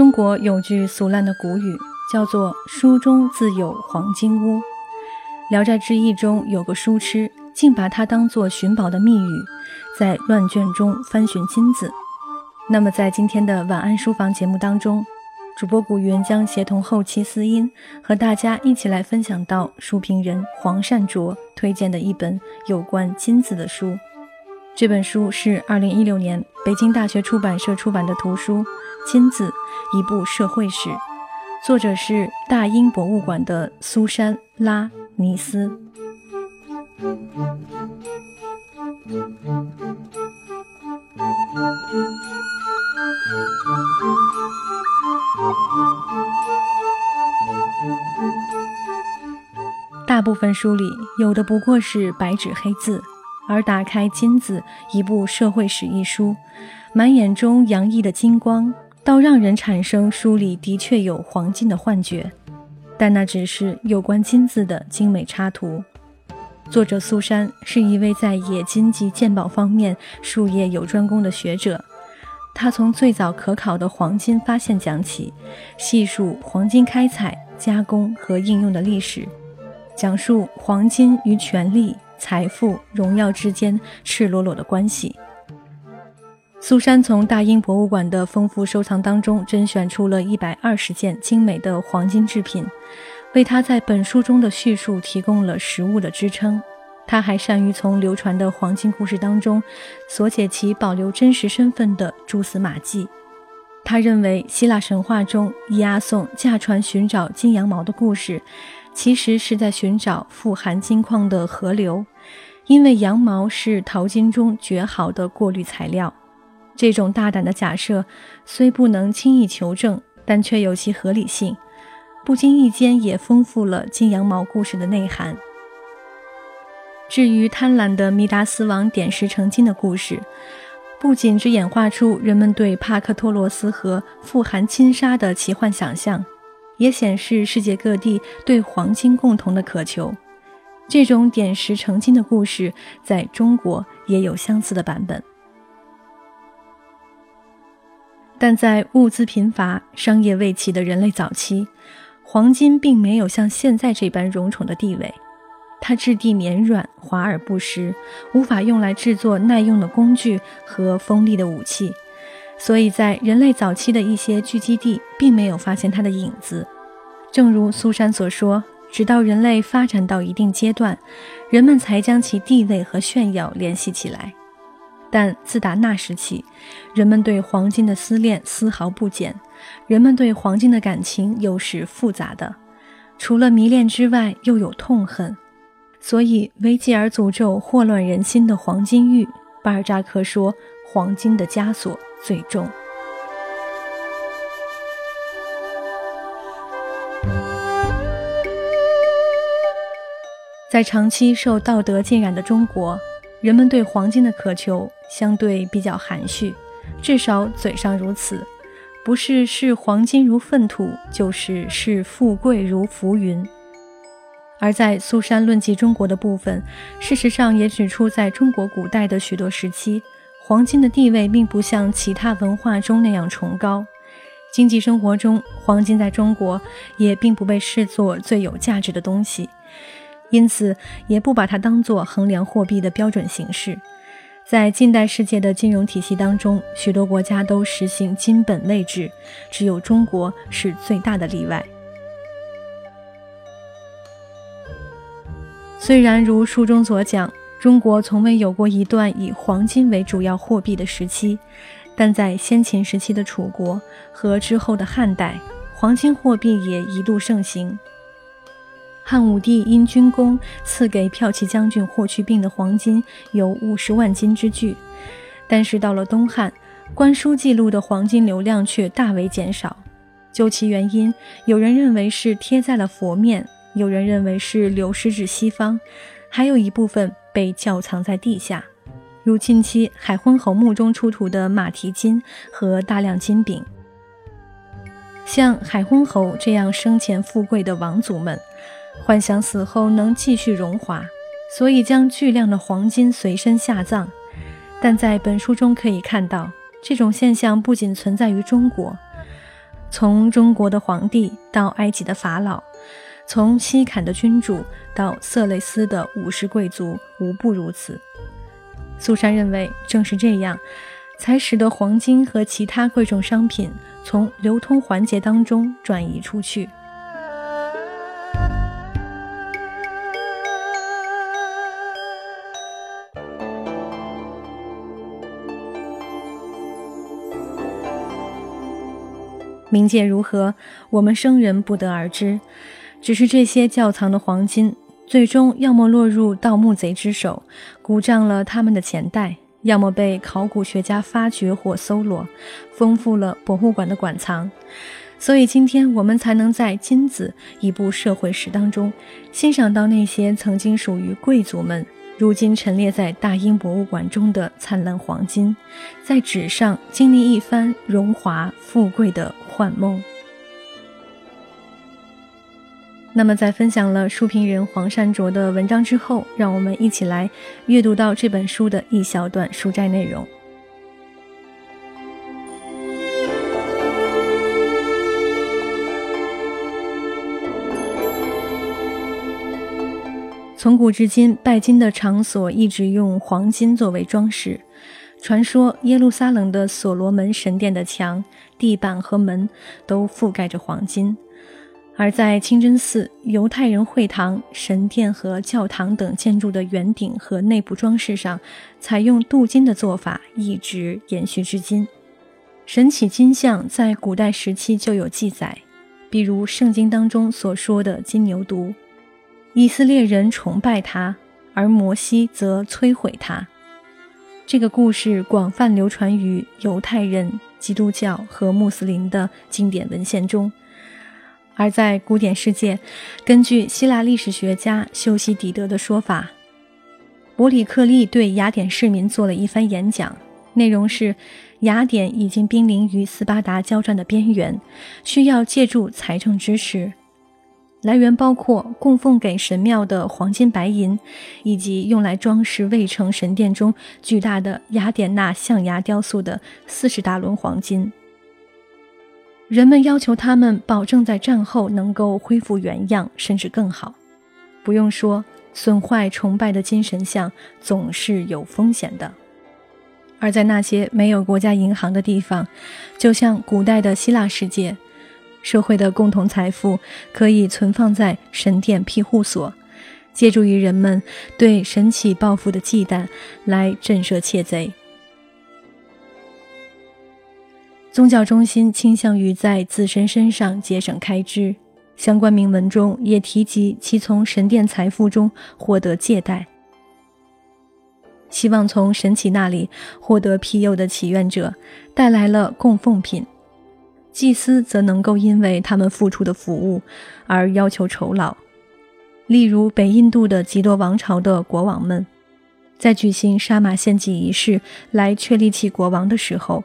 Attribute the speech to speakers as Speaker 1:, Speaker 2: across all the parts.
Speaker 1: 中国有句俗烂的古语，叫做“书中自有黄金屋”。《聊斋志异》中有个书痴，竟把它当作寻宝的密语，在乱卷中翻寻金子。那么，在今天的晚安书房节目当中，主播古云将协同后期思音，和大家一起来分享到书评人黄善卓推荐的一本有关金子的书。这本书是二零一六年北京大学出版社出版的图书《金子：一部社会史》，作者是大英博物馆的苏珊·拉尼斯。大部分书里有的不过是白纸黑字。而打开《金子》一部社会史一书，满眼中洋溢的金光，倒让人产生书里的确有黄金的幻觉。但那只是有关金子的精美插图。作者苏珊是一位在冶金及鉴宝方面术业有专攻的学者，他从最早可考的黄金发现讲起，细数黄金开采、加工和应用的历史，讲述黄金与权力。财富、荣耀之间赤裸裸的关系。苏珊从大英博物馆的丰富收藏当中甄选出了一百二十件精美的黄金制品，为他在本书中的叙述提供了实物的支撑。他还善于从流传的黄金故事当中索解其保留真实身份的蛛丝马迹。他认为，希腊神话中伊阿宋驾船寻找金羊毛的故事。其实是在寻找富含金矿的河流，因为羊毛是淘金中绝好的过滤材料。这种大胆的假设虽不能轻易求证，但却有其合理性，不经意间也丰富了金羊毛故事的内涵。至于贪婪的弥达斯王点石成金的故事，不仅只演化出人们对帕克托罗斯和富含金沙的奇幻想象。也显示世界各地对黄金共同的渴求。这种点石成金的故事，在中国也有相似的版本。但在物资贫乏、商业未起的人类早期，黄金并没有像现在这般荣宠的地位。它质地绵软、华而不实，无法用来制作耐用的工具和锋利的武器。所以在人类早期的一些聚集地，并没有发现它的影子。正如苏珊所说，直到人类发展到一定阶段，人们才将其地位和炫耀联系起来。但自打那时起，人们对黄金的思恋丝毫不减，人们对黄金的感情又是复杂的，除了迷恋之外，又有痛恨。所以，维吉尔诅咒祸乱人心的黄金玉，巴尔扎克说，黄金的枷锁。最重。在长期受道德浸染的中国，人们对黄金的渴求相对比较含蓄，至少嘴上如此，不是视黄金如粪土，就是视富贵如浮云。而在苏珊论及中国的部分，事实上也指出，在中国古代的许多时期。黄金的地位并不像其他文化中那样崇高，经济生活中，黄金在中国也并不被视作最有价值的东西，因此也不把它当作衡量货币的标准形式。在近代世界的金融体系当中，许多国家都实行金本位制，只有中国是最大的例外。虽然如书中所讲。中国从未有过一段以黄金为主要货币的时期，但在先秦时期的楚国和之后的汉代，黄金货币也一度盛行。汉武帝因军功赐给骠骑将军霍去病的黄金有五十万斤之巨，但是到了东汉，官书记录的黄金流量却大为减少。究其原因，有人认为是贴在了佛面，有人认为是流失至西方，还有一部分。被窖藏在地下，如近期海昏侯墓中出土的马蹄金和大量金饼。像海昏侯这样生前富贵的王族们，幻想死后能继续荣华，所以将巨量的黄金随身下葬。但在本书中可以看到，这种现象不仅存在于中国，从中国的皇帝到埃及的法老，从西坎的君主到色雷斯的武士贵族，无不如此。苏珊认为，正是这样，才使得黄金和其他贵重商品从流通环节当中转移出去。冥界如何，我们生人不得而知。只是这些窖藏的黄金，最终要么落入盗墓贼之手，鼓胀了他们的钱袋；要么被考古学家发掘或搜罗，丰富了博物馆的馆藏。所以今天我们才能在《金子》一部社会史当中，欣赏到那些曾经属于贵族们。如今陈列在大英博物馆中的灿烂黄金，在纸上经历一番荣华富贵的幻梦。那么，在分享了书评人黄善卓的文章之后，让我们一起来阅读到这本书的一小段书摘内容。从古至今，拜金的场所一直用黄金作为装饰。传说耶路撒冷的所罗门神殿的墙、地板和门都覆盖着黄金，而在清真寺、犹太人会堂、神殿和教堂等建筑的圆顶和内部装饰上，采用镀金的做法一直延续至今。神起金像在古代时期就有记载，比如圣经当中所说的金牛犊。以色列人崇拜他，而摩西则摧毁他。这个故事广泛流传于犹太人、基督教和穆斯林的经典文献中。而在古典世界，根据希腊历史学家修昔底德的说法，伯里克利对雅典市民做了一番演讲，内容是：雅典已经濒临与斯巴达交战的边缘，需要借助财政支持。来源包括供奉给神庙的黄金、白银，以及用来装饰卫城神殿中巨大的雅典娜象牙雕塑的四十大轮黄金。人们要求他们保证在战后能够恢复原样，甚至更好。不用说，损坏崇拜的金神像总是有风险的。而在那些没有国家银行的地方，就像古代的希腊世界。社会的共同财富可以存放在神殿庇护所，借助于人们对神起报复的忌惮来震慑窃贼。宗教中心倾向于在自身身上节省开支，相关铭文中也提及其从神殿财富中获得借贷，希望从神起那里获得庇佑的祈愿者带来了供奉品。祭司则能够因为他们付出的服务而要求酬劳，例如北印度的吉多王朝的国王们，在举行杀马献祭仪式来确立其国王的时候，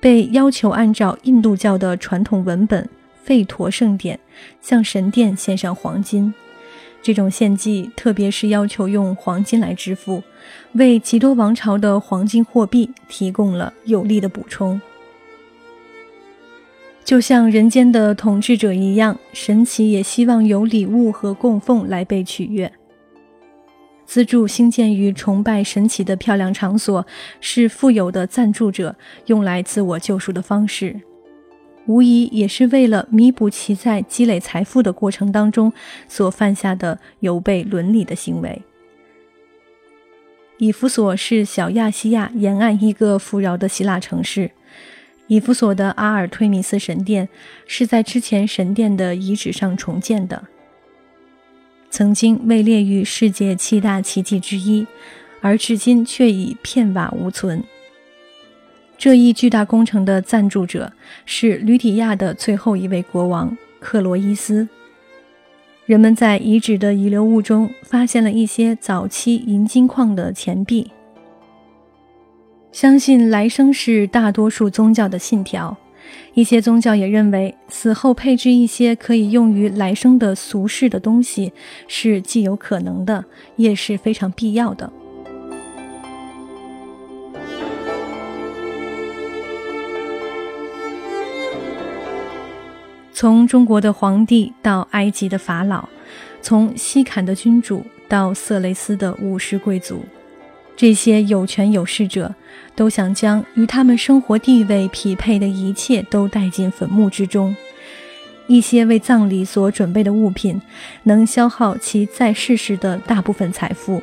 Speaker 1: 被要求按照印度教的传统文本《吠陀圣典》向神殿献上黄金。这种献祭，特别是要求用黄金来支付，为吉多王朝的黄金货币提供了有力的补充。就像人间的统治者一样，神奇也希望有礼物和供奉来被取悦。资助兴建与崇拜神奇的漂亮场所，是富有的赞助者用来自我救赎的方式，无疑也是为了弥补其在积累财富的过程当中所犯下的有悖伦理的行为。以弗所是小亚细亚沿岸一个富饶的希腊城市。以弗所的阿尔忒弥斯神殿是在之前神殿的遗址上重建的，曾经位列于世界七大奇迹之一，而至今却已片瓦无存。这一巨大工程的赞助者是吕底亚的最后一位国王克罗伊斯。人们在遗址的遗留物中发现了一些早期银金矿的钱币。相信来生是大多数宗教的信条，一些宗教也认为死后配置一些可以用于来生的俗世的东西是既有可能的，也是非常必要的。从中国的皇帝到埃及的法老，从西坎的君主到色雷斯的武士贵族，这些有权有势者都想将与他们生活地位匹配的一切都带进坟墓之中。一些为葬礼所准备的物品，能消耗其在世时的大部分财富，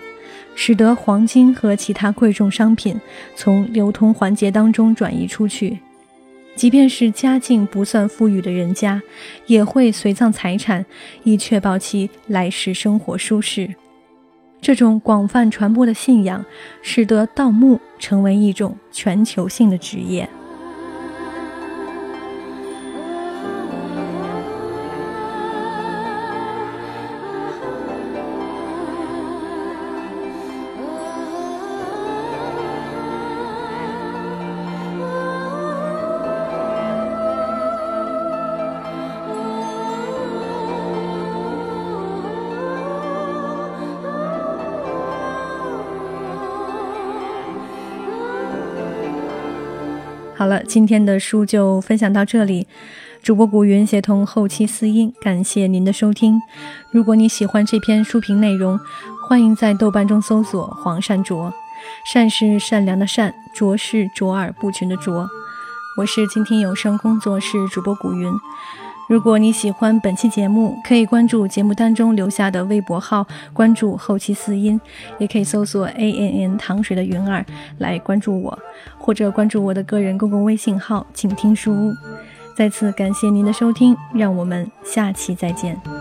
Speaker 1: 使得黄金和其他贵重商品从流通环节当中转移出去。即便是家境不算富裕的人家，也会随葬财产，以确保其来世生活舒适。这种广泛传播的信仰，使得盗墓成为一种全球性的职业。好了，今天的书就分享到这里。主播古云协同后期私音，感谢您的收听。如果你喜欢这篇书评内容，欢迎在豆瓣中搜索“黄善卓”，善是善良的善，卓是卓尔不群的卓。我是今天有声工作室主播古云。如果你喜欢本期节目，可以关注节目单中留下的微博号，关注后期四音，也可以搜索 A N N 糖水的云儿来关注我，或者关注我的个人公共微信号“请听书屋”。再次感谢您的收听，让我们下期再见。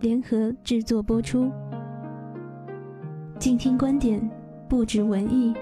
Speaker 2: 联合制作播出，静听观点，不止文艺。